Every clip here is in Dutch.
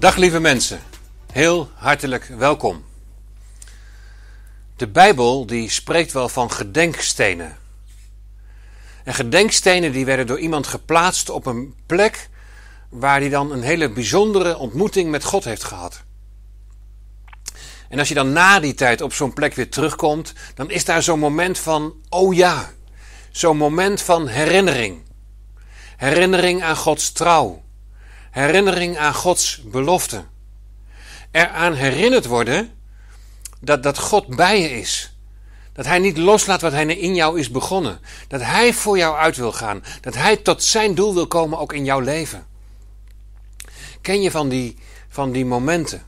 Dag lieve mensen, heel hartelijk welkom. De Bijbel die spreekt wel van gedenkstenen. En gedenkstenen die werden door iemand geplaatst op een plek waar hij dan een hele bijzondere ontmoeting met God heeft gehad. En als je dan na die tijd op zo'n plek weer terugkomt, dan is daar zo'n moment van, oh ja, zo'n moment van herinnering. Herinnering aan Gods trouw. Herinnering aan Gods belofte. Eraan herinnerd worden dat, dat God bij je is. Dat Hij niet loslaat wat Hij in jou is begonnen. Dat Hij voor jou uit wil gaan. Dat Hij tot zijn doel wil komen ook in jouw leven. Ken je van die, van die momenten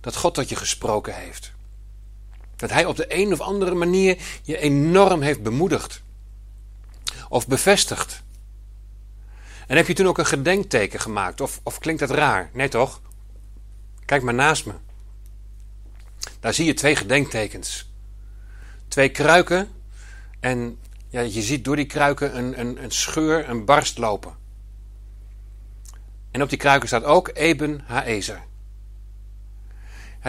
dat God tot je gesproken heeft? Dat Hij op de een of andere manier je enorm heeft bemoedigd of bevestigd. En heb je toen ook een gedenkteken gemaakt? Of, of klinkt dat raar? Nee toch? Kijk maar naast me. Daar zie je twee gedenktekens. Twee kruiken. En ja, je ziet door die kruiken een, een, een scheur, een barst lopen. En op die kruiken staat ook Eben Haezer.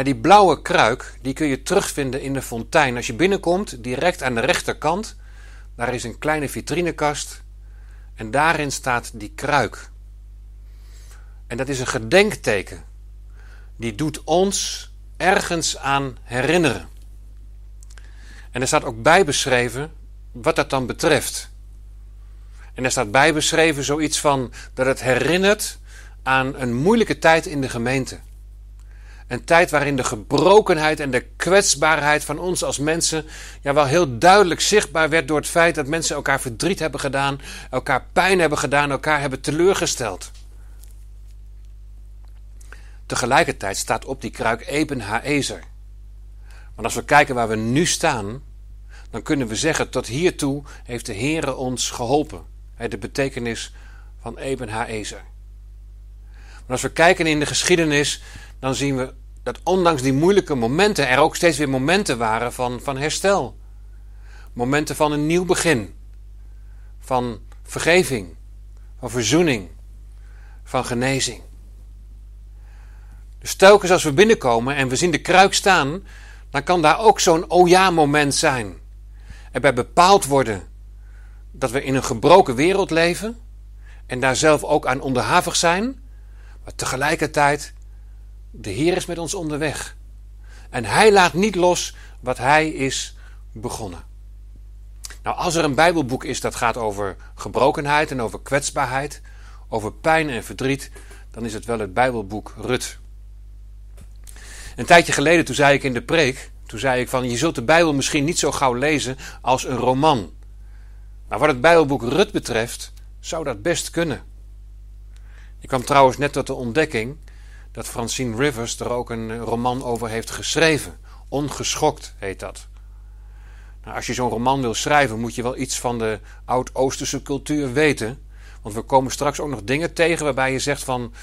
Die blauwe kruik die kun je terugvinden in de fontein. Als je binnenkomt, direct aan de rechterkant, daar is een kleine vitrinekast. En daarin staat die kruik. En dat is een gedenkteken. Die doet ons ergens aan herinneren. En er staat ook bijbeschreven wat dat dan betreft. En er staat bijbeschreven zoiets van dat het herinnert aan een moeilijke tijd in de gemeente. Een tijd waarin de gebrokenheid en de kwetsbaarheid van ons als mensen ja, wel heel duidelijk zichtbaar werd door het feit dat mensen elkaar verdriet hebben gedaan, elkaar pijn hebben gedaan, elkaar hebben teleurgesteld. Tegelijkertijd staat op die kruik Eben Haezer. Want als we kijken waar we nu staan, dan kunnen we zeggen: tot hiertoe heeft de Heere ons geholpen. De betekenis van Eben Haezer. Maar als we kijken in de geschiedenis, dan zien we dat ondanks die moeilijke momenten er ook steeds weer momenten waren van, van herstel. Momenten van een nieuw begin. Van vergeving, van verzoening, van genezing. Dus telkens als we binnenkomen en we zien de kruik staan, dan kan daar ook zo'n oh ja moment zijn. Erbij bepaald worden dat we in een gebroken wereld leven en daar zelf ook aan onderhavig zijn, maar tegelijkertijd de Heer is met ons onderweg. En Hij laat niet los wat Hij is begonnen. Nou, als er een Bijbelboek is dat gaat over gebrokenheid en over kwetsbaarheid, over pijn en verdriet, dan is het wel het Bijbelboek Rut. Een tijdje geleden, toen zei ik in de preek, toen zei ik van, je zult de Bijbel misschien niet zo gauw lezen als een roman. Maar wat het Bijbelboek Rut betreft, zou dat best kunnen. Ik kwam trouwens net tot de ontdekking dat Francine Rivers er ook een roman over heeft geschreven. Ongeschokt heet dat. Nou, als je zo'n roman wil schrijven, moet je wel iets van de Oud-Oosterse cultuur weten. Want we komen straks ook nog dingen tegen waarbij je zegt van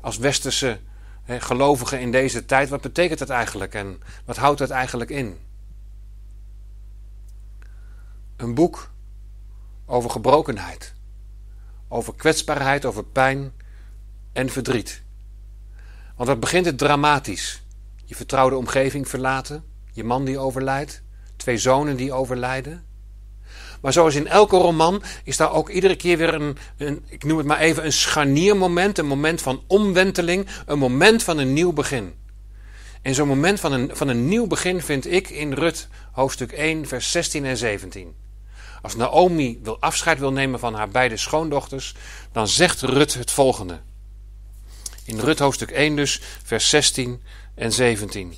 als westerse hè, gelovigen in deze tijd, wat betekent dat eigenlijk en wat houdt dat eigenlijk in? Een boek over gebrokenheid, over kwetsbaarheid, over pijn en verdriet. Want wat begint het dramatisch? Je vertrouwde omgeving verlaten, je man die overlijdt, twee zonen die overlijden. Maar zoals in elke roman is daar ook iedere keer weer een, een, ik noem het maar even, een scharniermoment, een moment van omwenteling, een moment van een nieuw begin. En zo'n moment van een, van een nieuw begin vind ik in Rut hoofdstuk 1, vers 16 en 17. Als Naomi wil afscheid wil nemen van haar beide schoondochters, dan zegt Rut het volgende. In Rut hoofdstuk 1 dus, vers 16 en 17.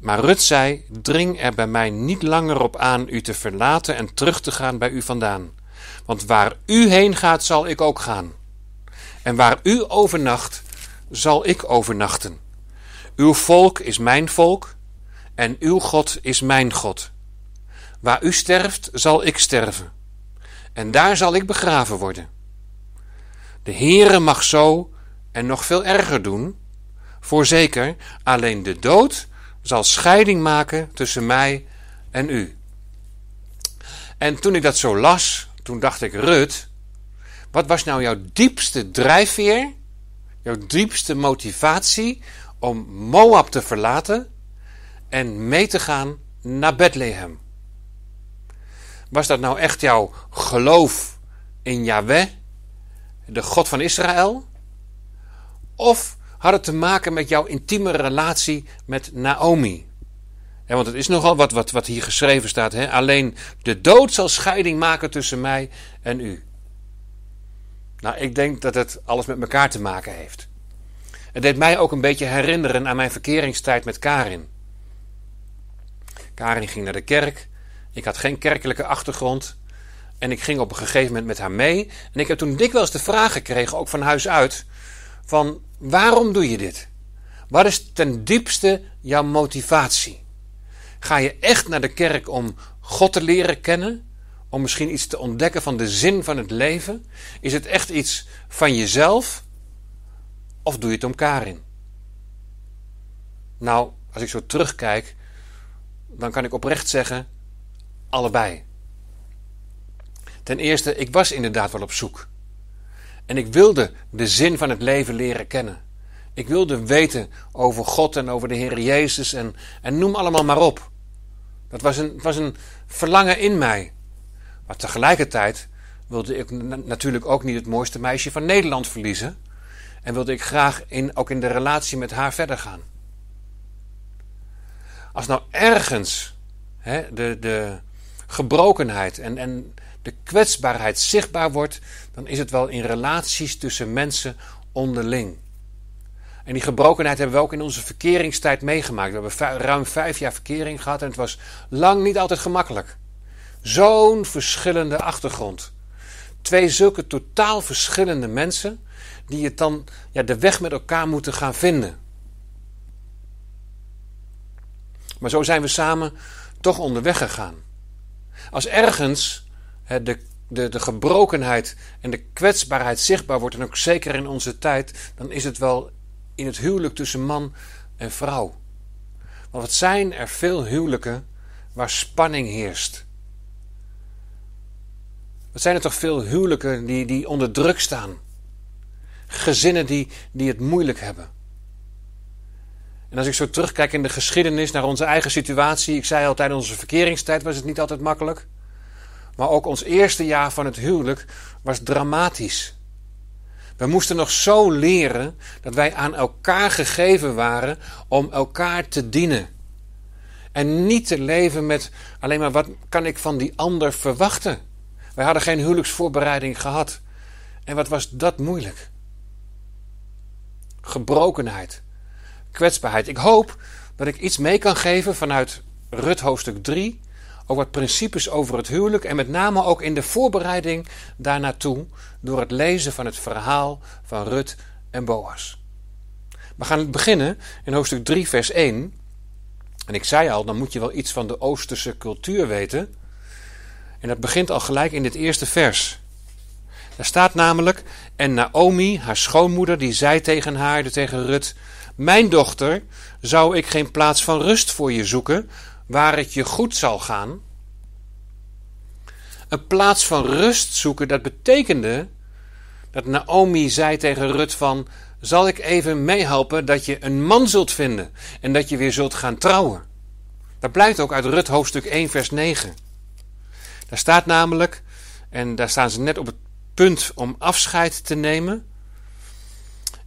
Maar Rut zei: Dring er bij mij niet langer op aan u te verlaten en terug te gaan bij u vandaan. Want waar u heen gaat, zal ik ook gaan. En waar u overnacht, zal ik overnachten. Uw volk is mijn volk, en uw God is mijn God. Waar u sterft, zal ik sterven. En daar zal ik begraven worden. De Heere mag zo en nog veel erger doen. Voorzeker, alleen de dood zal scheiding maken tussen mij en u. En toen ik dat zo las, toen dacht ik, Rut, wat was nou jouw diepste drijfveer Jouw diepste motivatie om Moab te verlaten en mee te gaan naar Bethlehem? Was dat nou echt jouw geloof in Yahweh, de God van Israël? Of had het te maken met jouw intieme relatie met Naomi? want het is nogal wat, wat, wat hier geschreven staat. Hè? Alleen de dood zal scheiding maken tussen mij en u. Nou, ik denk dat het alles met elkaar te maken heeft. Het deed mij ook een beetje herinneren aan mijn verkeringstijd met Karin. Karin ging naar de kerk. Ik had geen kerkelijke achtergrond. En ik ging op een gegeven moment met haar mee. En ik heb toen dikwijls de vraag gekregen, ook van huis uit, van waarom doe je dit? Wat is ten diepste jouw motivatie? Ga je echt naar de kerk om God te leren kennen? Om misschien iets te ontdekken van de zin van het leven? Is het echt iets van jezelf? Of doe je het om Karin? Nou, als ik zo terugkijk, dan kan ik oprecht zeggen: allebei. Ten eerste, ik was inderdaad wel op zoek. En ik wilde de zin van het leven leren kennen. Ik wilde weten over God en over de Heer Jezus en, en noem allemaal maar op. Dat was een, was een verlangen in mij. Maar tegelijkertijd wilde ik natuurlijk ook niet het mooiste meisje van Nederland verliezen. En wilde ik graag in, ook in de relatie met haar verder gaan. Als nou ergens hè, de, de gebrokenheid en, en de kwetsbaarheid zichtbaar wordt, dan is het wel in relaties tussen mensen onderling. En die gebrokenheid hebben we ook in onze verkeringstijd meegemaakt. We hebben ruim vijf jaar verkering gehad en het was lang niet altijd gemakkelijk. Zo'n verschillende achtergrond. Twee zulke totaal verschillende mensen die het dan ja, de weg met elkaar moeten gaan vinden. Maar zo zijn we samen toch onderweg gegaan. Als ergens de, de, de gebrokenheid en de kwetsbaarheid zichtbaar wordt, en ook zeker in onze tijd, dan is het wel in het huwelijk tussen man en vrouw. Want wat zijn er veel huwelijken waar spanning heerst? Wat zijn er toch veel huwelijken die, die onder druk staan? Gezinnen die, die het moeilijk hebben. En als ik zo terugkijk in de geschiedenis naar onze eigen situatie, ik zei al tijdens onze verkeringstijd was het niet altijd makkelijk. Maar ook ons eerste jaar van het huwelijk was dramatisch. We moesten nog zo leren dat wij aan elkaar gegeven waren om elkaar te dienen. En niet te leven met alleen maar wat kan ik van die ander verwachten. Wij hadden geen huwelijksvoorbereiding gehad. En wat was dat moeilijk? Gebrokenheid, kwetsbaarheid. Ik hoop dat ik iets mee kan geven vanuit Rut hoofdstuk 3 over wat principes over het huwelijk en met name ook in de voorbereiding daarnaartoe door het lezen van het verhaal van Rut en Boas. We gaan beginnen in hoofdstuk 3, vers 1. En ik zei al, dan moet je wel iets van de Oosterse cultuur weten. En dat begint al gelijk in dit eerste vers. Daar staat namelijk: En Naomi, haar schoonmoeder, die zei tegen haar, tegen Rut: Mijn dochter, zou ik geen plaats van rust voor je zoeken, waar het je goed zal gaan. Een plaats van rust zoeken, dat betekende dat Naomi zei tegen Rut van, zal ik even meehelpen dat je een man zult vinden en dat je weer zult gaan trouwen. Dat blijkt ook uit Rut hoofdstuk 1 vers 9. Daar staat namelijk, en daar staan ze net op het punt om afscheid te nemen.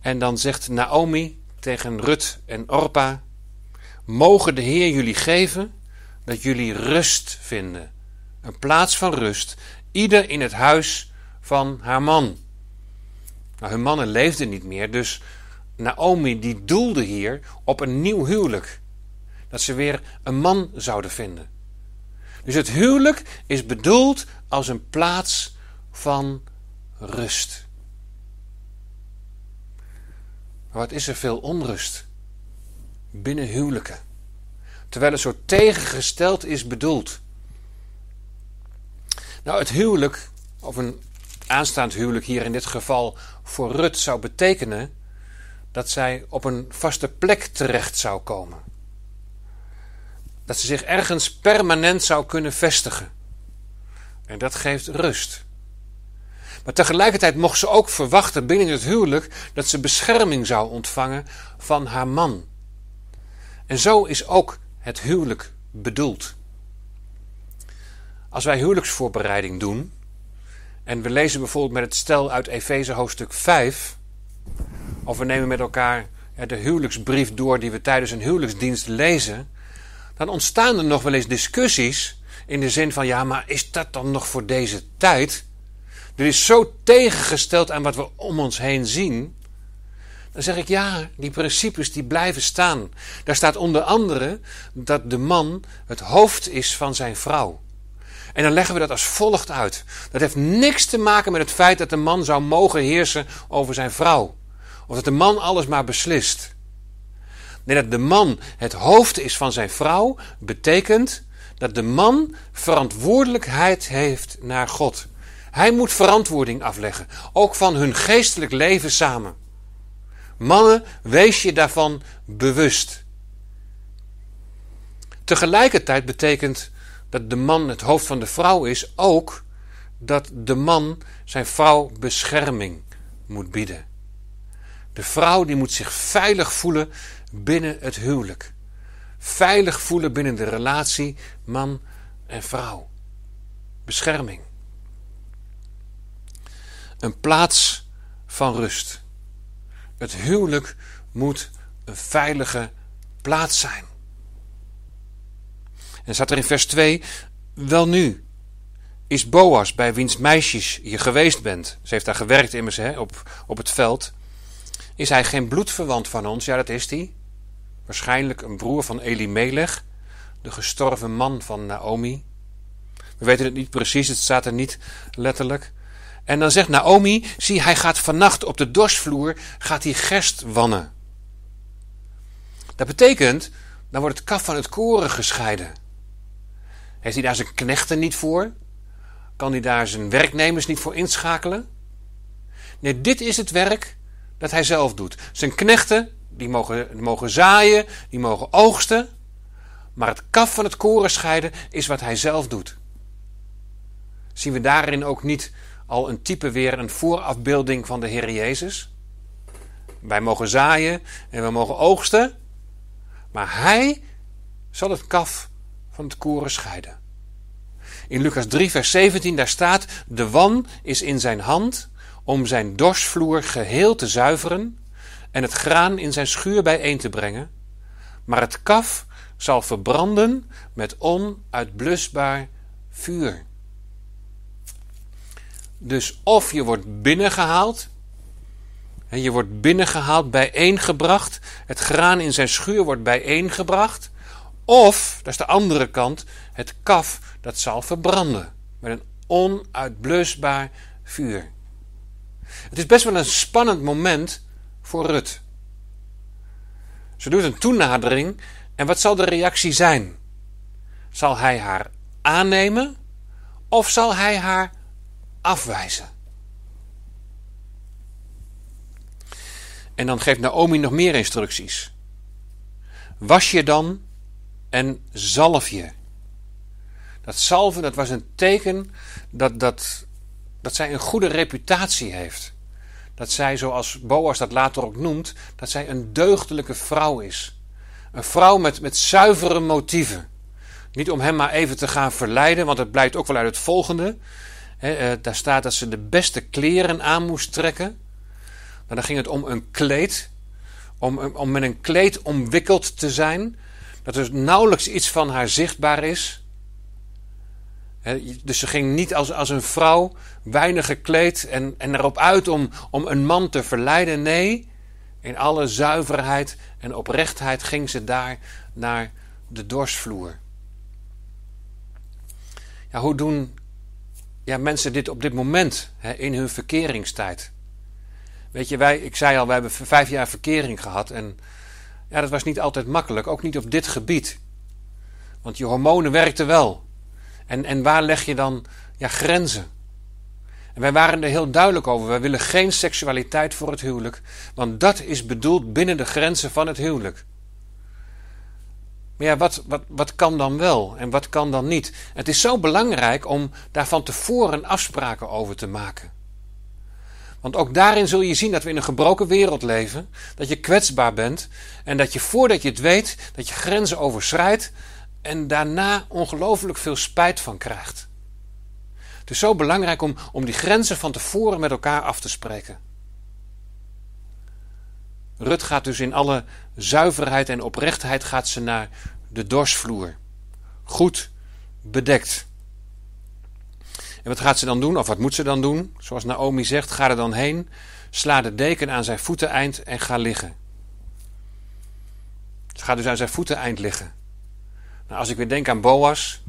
En dan zegt Naomi tegen Rut en Orpa, Mogen de Heer jullie geven dat jullie rust vinden. Een plaats van rust. Ieder in het huis van haar man. Nou, hun mannen leefden niet meer, dus Naomi die doelde hier op een nieuw huwelijk. Dat ze weer een man zouden vinden. Dus het huwelijk is bedoeld als een plaats van rust. Maar wat is er veel onrust binnen huwelijken? terwijl het zo tegengesteld is bedoeld. Nou, het huwelijk, of een aanstaand huwelijk hier in dit geval voor Rut, zou betekenen dat zij op een vaste plek terecht zou komen. Dat ze zich ergens permanent zou kunnen vestigen. En dat geeft rust. Maar tegelijkertijd mocht ze ook verwachten binnen het huwelijk dat ze bescherming zou ontvangen van haar man. En zo is ook het huwelijk bedoeld. Als wij huwelijksvoorbereiding doen, en we lezen bijvoorbeeld met het stel uit Efeze hoofdstuk 5, of we nemen met elkaar de huwelijksbrief door die we tijdens een huwelijksdienst lezen, dan ontstaan er nog wel eens discussies in de zin van ja, maar is dat dan nog voor deze tijd? Er is zo tegengesteld aan wat we om ons heen zien. Dan zeg ik ja, die principes die blijven staan. Daar staat onder andere dat de man het hoofd is van zijn vrouw. En dan leggen we dat als volgt uit. Dat heeft niks te maken met het feit dat de man zou mogen heersen over zijn vrouw. Of dat de man alles maar beslist. Nee, dat de man het hoofd is van zijn vrouw, betekent dat de man verantwoordelijkheid heeft naar God. Hij moet verantwoording afleggen, ook van hun geestelijk leven samen. Mannen, wees je daarvan bewust. Tegelijkertijd betekent dat de man het hoofd van de vrouw is ook dat de man zijn vrouw bescherming moet bieden. De vrouw die moet zich veilig voelen binnen het huwelijk. Veilig voelen binnen de relatie man en vrouw. Bescherming. Een plaats van rust. Het huwelijk moet een veilige plaats zijn. En staat er in vers 2: Wel nu, is Boas bij wiens meisjes je geweest bent. Ze heeft daar gewerkt immers hè, op, op het veld. Is hij geen bloedverwant van ons? Ja, dat is hij. Waarschijnlijk een broer van Elimelech, de gestorven man van Naomi. We weten het niet precies, het staat er niet letterlijk. En dan zegt Naomi, zie hij gaat vannacht op de dorsvloer, gaat hij gerst wannen. Dat betekent, dan wordt het kaf van het koren gescheiden. Heeft hij daar zijn knechten niet voor? Kan hij daar zijn werknemers niet voor inschakelen? Nee, dit is het werk dat hij zelf doet. Zijn knechten, die mogen, die mogen zaaien, die mogen oogsten. Maar het kaf van het koren scheiden is wat hij zelf doet. Zien we daarin ook niet al een type weer, een voorafbeelding van de Heer Jezus? Wij mogen zaaien en we mogen oogsten. Maar hij zal het kaf van het koren scheiden. In Lucas 3, vers 17, daar staat: De wan is in zijn hand om zijn dorsvloer geheel te zuiveren en het graan in zijn schuur bijeen te brengen, maar het kaf zal verbranden met onuitblusbaar vuur. Dus of je wordt binnengehaald, en je wordt binnengehaald, bijeengebracht, het graan in zijn schuur wordt bijeengebracht, of, dat is de andere kant, het kaf dat zal verbranden met een onuitblusbaar vuur. Het is best wel een spannend moment voor Rut. Ze doet een toenadering en wat zal de reactie zijn? Zal hij haar aannemen of zal hij haar afwijzen? En dan geeft Naomi nog meer instructies. Was je dan en zalf je. Dat zalven, dat was een teken dat, dat, dat zij een goede reputatie heeft. Dat zij, zoals Boas dat later ook noemt, dat zij een deugdelijke vrouw is. Een vrouw met, met zuivere motieven. Niet om hem maar even te gaan verleiden, want het blijkt ook wel uit het volgende. He, daar staat dat ze de beste kleren aan moest trekken. Maar dan ging het om een kleed. Om, om met een kleed omwikkeld te zijn dat er nauwelijks iets van haar zichtbaar is. dus ze ging niet als, als een vrouw, weinig gekleed en, en erop uit om, om een man te verleiden. Nee, in alle zuiverheid en oprechtheid ging ze daar naar de dorsvloer. Ja, hoe doen ja, mensen dit op dit moment in hun verkeringstijd? Weet je, wij, ik zei al, wij hebben vijf jaar verkering gehad en ja, dat was niet altijd makkelijk, ook niet op dit gebied. Want je hormonen werkten wel. En, en waar leg je dan ja, grenzen? En wij waren er heel duidelijk over. Wij willen geen seksualiteit voor het huwelijk, want dat is bedoeld binnen de grenzen van het huwelijk. Maar ja, wat, wat, wat kan dan wel en wat kan dan niet? Het is zo belangrijk om daar van tevoren afspraken over te maken. Want ook daarin zul je zien dat we in een gebroken wereld leven. Dat je kwetsbaar bent. En dat je voordat je het weet, dat je grenzen overschrijdt. En daarna ongelooflijk veel spijt van krijgt. Het is zo belangrijk om, om die grenzen van tevoren met elkaar af te spreken. Rut gaat dus in alle zuiverheid en oprechtheid gaat ze naar de dorsvloer. Goed bedekt. En wat gaat ze dan doen? Of wat moet ze dan doen? Zoals Naomi zegt, ga er dan heen, sla de deken aan zijn voeteneind en ga liggen. Ze gaat dus aan zijn voeteneind liggen. Nou, als ik weer denk aan Boas,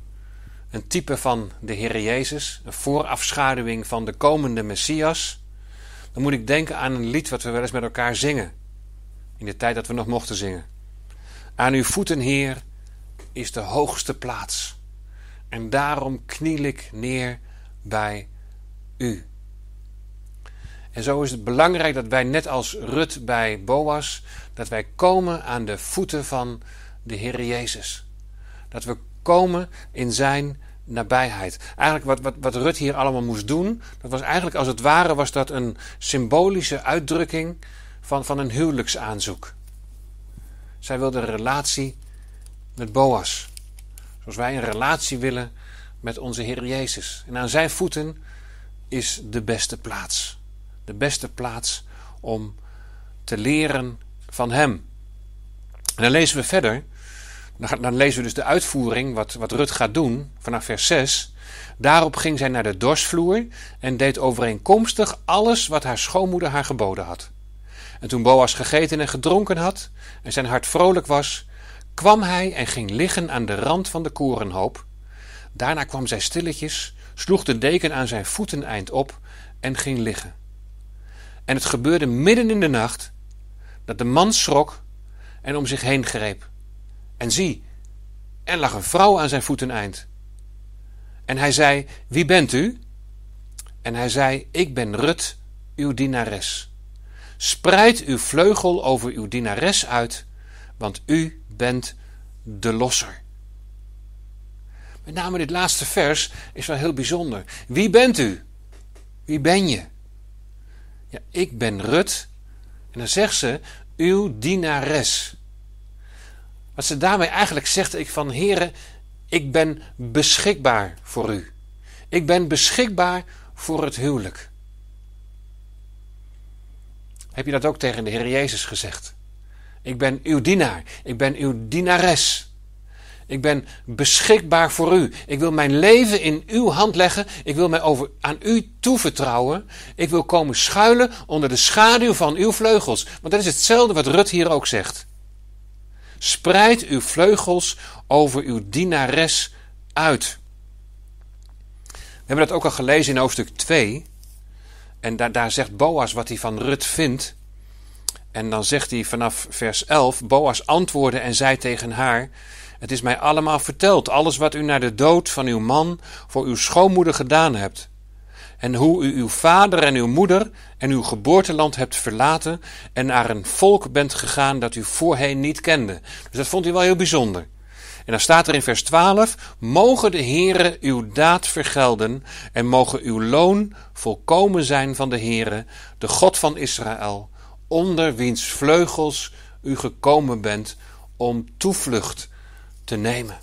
een type van de Heer Jezus, een voorafschaduwing van de komende Messias, dan moet ik denken aan een lied wat we wel eens met elkaar zingen. In de tijd dat we nog mochten zingen. Aan uw voeten, Heer, is de hoogste plaats. En daarom kniel ik neer bij u. En zo is het belangrijk dat wij, net als Rut bij Boas, dat wij komen aan de voeten van de Heer Jezus. Dat we komen in zijn nabijheid. Eigenlijk wat, wat, wat Rut hier allemaal moest doen, dat was eigenlijk als het ware was dat een symbolische uitdrukking van, van een huwelijksaanzoek. Zij wilde een relatie met Boas. Zoals wij een relatie willen met onze Heer Jezus. En aan zijn voeten is de beste plaats. De beste plaats om te leren van Hem. En dan lezen we verder. Dan lezen we dus de uitvoering, wat, wat Rut gaat doen, vanaf vers 6. Daarop ging zij naar de dorsvloer en deed overeenkomstig alles wat haar schoonmoeder haar geboden had. En toen Boas gegeten en gedronken had en zijn hart vrolijk was, kwam hij en ging liggen aan de rand van de korenhoop. Daarna kwam zij stilletjes, sloeg de deken aan zijn voeteneind op en ging liggen. En het gebeurde midden in de nacht dat de man schrok en om zich heen greep. En zie, er lag een vrouw aan zijn voeteneind. En hij zei: Wie bent u? En hij zei: Ik ben Rut, uw dienares. Spreid uw vleugel over uw dienares uit, want u bent de losser. Met name dit laatste vers is wel heel bijzonder. Wie bent u? Wie ben je? Ja, ik ben Rut. En dan zegt ze, uw dienares. Wat ze daarmee eigenlijk zegt, ik van heren, ik ben beschikbaar voor u. Ik ben beschikbaar voor het huwelijk. Heb je dat ook tegen de Heer Jezus gezegd? Ik ben uw dienaar. Ik ben uw dienares. Ik ben beschikbaar voor u. Ik wil mijn leven in uw hand leggen. Ik wil mij over, aan u toevertrouwen. Ik wil komen schuilen onder de schaduw van uw vleugels. Want dat is hetzelfde wat Rut hier ook zegt. Spreid uw vleugels over uw dienares uit. We hebben dat ook al gelezen in hoofdstuk 2. En daar, daar zegt Boas wat hij van Rut vindt. En dan zegt hij vanaf vers 11: Boas antwoordde en zei tegen haar: Het is mij allemaal verteld, alles wat u naar de dood van uw man voor uw schoonmoeder gedaan hebt. En hoe u uw vader en uw moeder en uw geboorteland hebt verlaten en naar een volk bent gegaan dat u voorheen niet kende. Dus dat vond hij wel heel bijzonder. En dan staat er in vers 12: Mogen de Heere uw daad vergelden en mogen uw loon volkomen zijn van de Heere, de God van Israël, onder wiens vleugels u gekomen bent om toevlucht te nemen.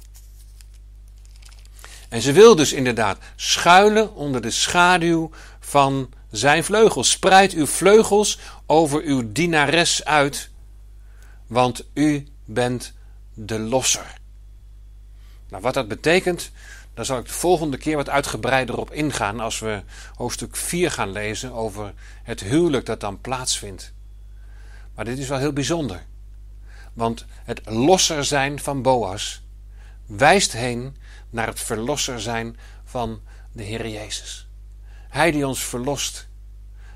En ze wil dus inderdaad schuilen onder de schaduw van zijn vleugels. Spreid uw vleugels over uw dienares uit, want u bent de losser. Nou, wat dat betekent, daar zal ik de volgende keer wat uitgebreider op ingaan als we hoofdstuk 4 gaan lezen over het huwelijk dat dan plaatsvindt. Maar dit is wel heel bijzonder. Want het losser zijn van Boas wijst heen naar het verlosser zijn van de Heer Jezus. Hij die ons verlost.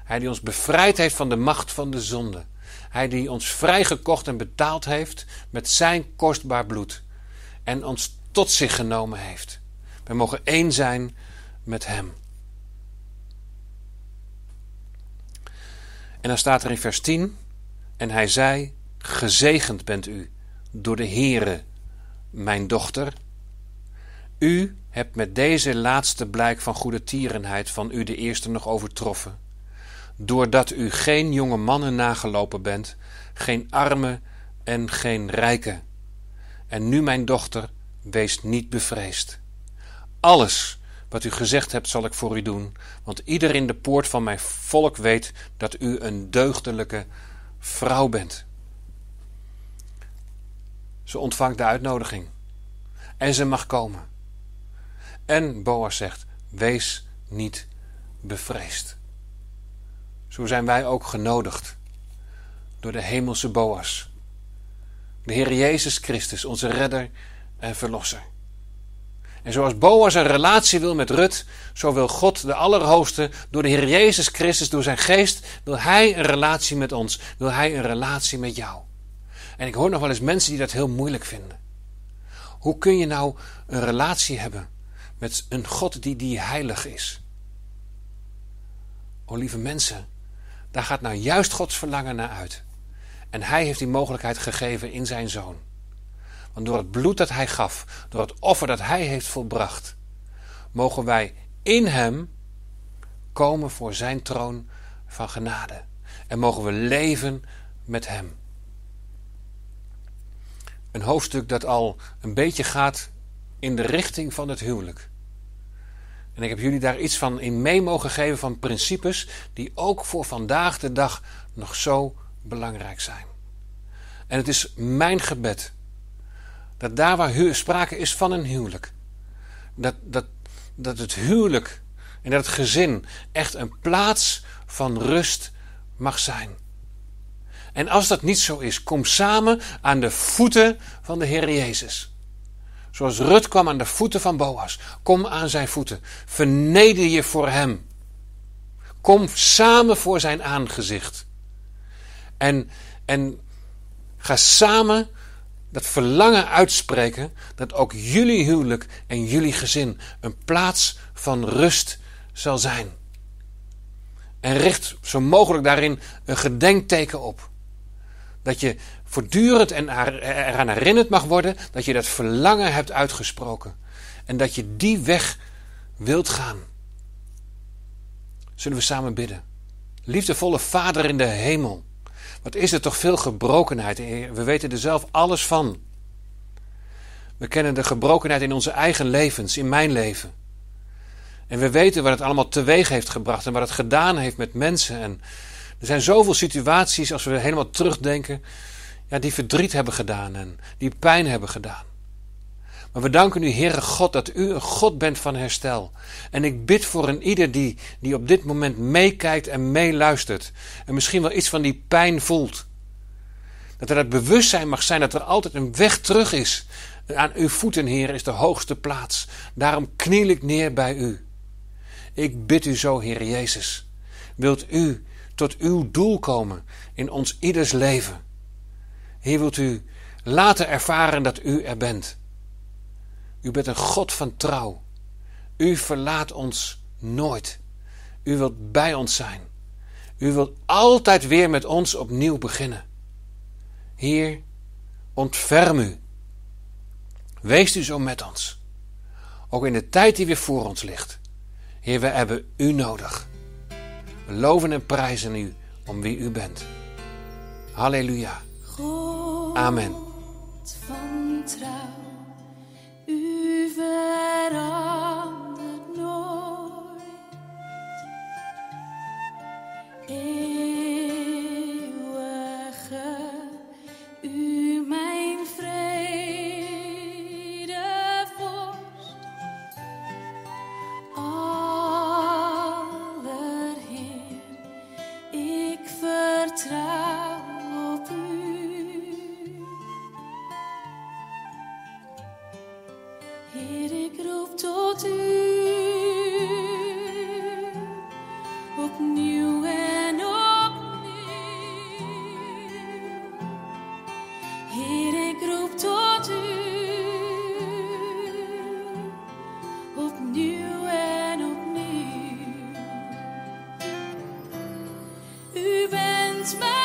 Hij die ons bevrijd heeft van de macht van de zonde. Hij die ons vrijgekocht en betaald heeft met zijn kostbaar bloed. En ons tot zich genomen heeft. We mogen één zijn met Hem. En dan staat er in vers 10: En hij zei: Gezegend bent u door de Heere, mijn dochter. U hebt met deze laatste blijk van goede tierenheid van u de eerste nog overtroffen. doordat u geen jonge mannen nagelopen bent, geen arme en geen rijke. En nu, mijn dochter, wees niet bevreesd. Alles wat u gezegd hebt, zal ik voor u doen, want ieder in de poort van mijn volk weet dat u een deugdelijke vrouw bent. Ze ontvangt de uitnodiging en ze mag komen. En Boas zegt: Wees niet bevreesd. Zo zijn wij ook genodigd door de hemelse Boas, de Heer Jezus Christus, onze redder en verlosser. En zoals Boas een relatie wil met Rut, zo wil God de Allerhoogste door de Heer Jezus Christus, door zijn geest, wil Hij een relatie met ons, wil Hij een relatie met jou. En ik hoor nog wel eens mensen die dat heel moeilijk vinden. Hoe kun je nou een relatie hebben met een God die, die heilig is? O lieve mensen, daar gaat nou juist Gods verlangen naar uit. En Hij heeft die mogelijkheid gegeven in zijn Zoon. Want door het bloed dat Hij gaf, door het offer dat Hij heeft volbracht, mogen wij in Hem komen voor Zijn troon van genade. En mogen we leven met Hem. Een hoofdstuk dat al een beetje gaat in de richting van het huwelijk. En ik heb jullie daar iets van in mee mogen geven van principes die ook voor vandaag de dag nog zo belangrijk zijn. En het is mijn gebed dat daar waar sprake is van een huwelijk, dat, dat, dat het huwelijk en dat het gezin echt een plaats van rust mag zijn. En als dat niet zo is, kom samen aan de voeten van de Heer Jezus. Zoals Rut kwam aan de voeten van Boas. Kom aan zijn voeten. Verneder je voor hem. Kom samen voor zijn aangezicht. En, en ga samen dat verlangen uitspreken dat ook jullie huwelijk en jullie gezin een plaats van rust zal zijn. En richt zo mogelijk daarin een gedenkteken op. Dat je voortdurend en eraan herinnerd mag worden dat je dat verlangen hebt uitgesproken. En dat je die weg wilt gaan. Zullen we samen bidden? Liefdevolle Vader in de hemel. Wat is er toch veel gebrokenheid. We weten er zelf alles van. We kennen de gebrokenheid in onze eigen levens, in mijn leven. En we weten wat het allemaal teweeg heeft gebracht en wat het gedaan heeft met mensen. En er zijn zoveel situaties, als we helemaal terugdenken, ja, die verdriet hebben gedaan en die pijn hebben gedaan. Maar we danken u, Heere God, dat u een God bent van herstel. En ik bid voor een ieder die, die op dit moment meekijkt en meeluistert. En misschien wel iets van die pijn voelt. Dat er het bewustzijn mag zijn dat er altijd een weg terug is. Aan uw voeten, Heer, is de hoogste plaats. Daarom kniel ik neer bij u. Ik bid u zo, Heer Jezus. Wilt u tot uw doel komen in ons ieders leven? Heer, wilt u laten ervaren dat u er bent. U bent een God van trouw. U verlaat ons nooit. U wilt bij ons zijn. U wilt altijd weer met ons opnieuw beginnen. Heer, ontferm u. Wees u zo met ons. Ook in de tijd die weer voor ons ligt. Heer, we hebben u nodig. We loven en prijzen u om wie u bent. Halleluja. Amen. Van trouw. It's my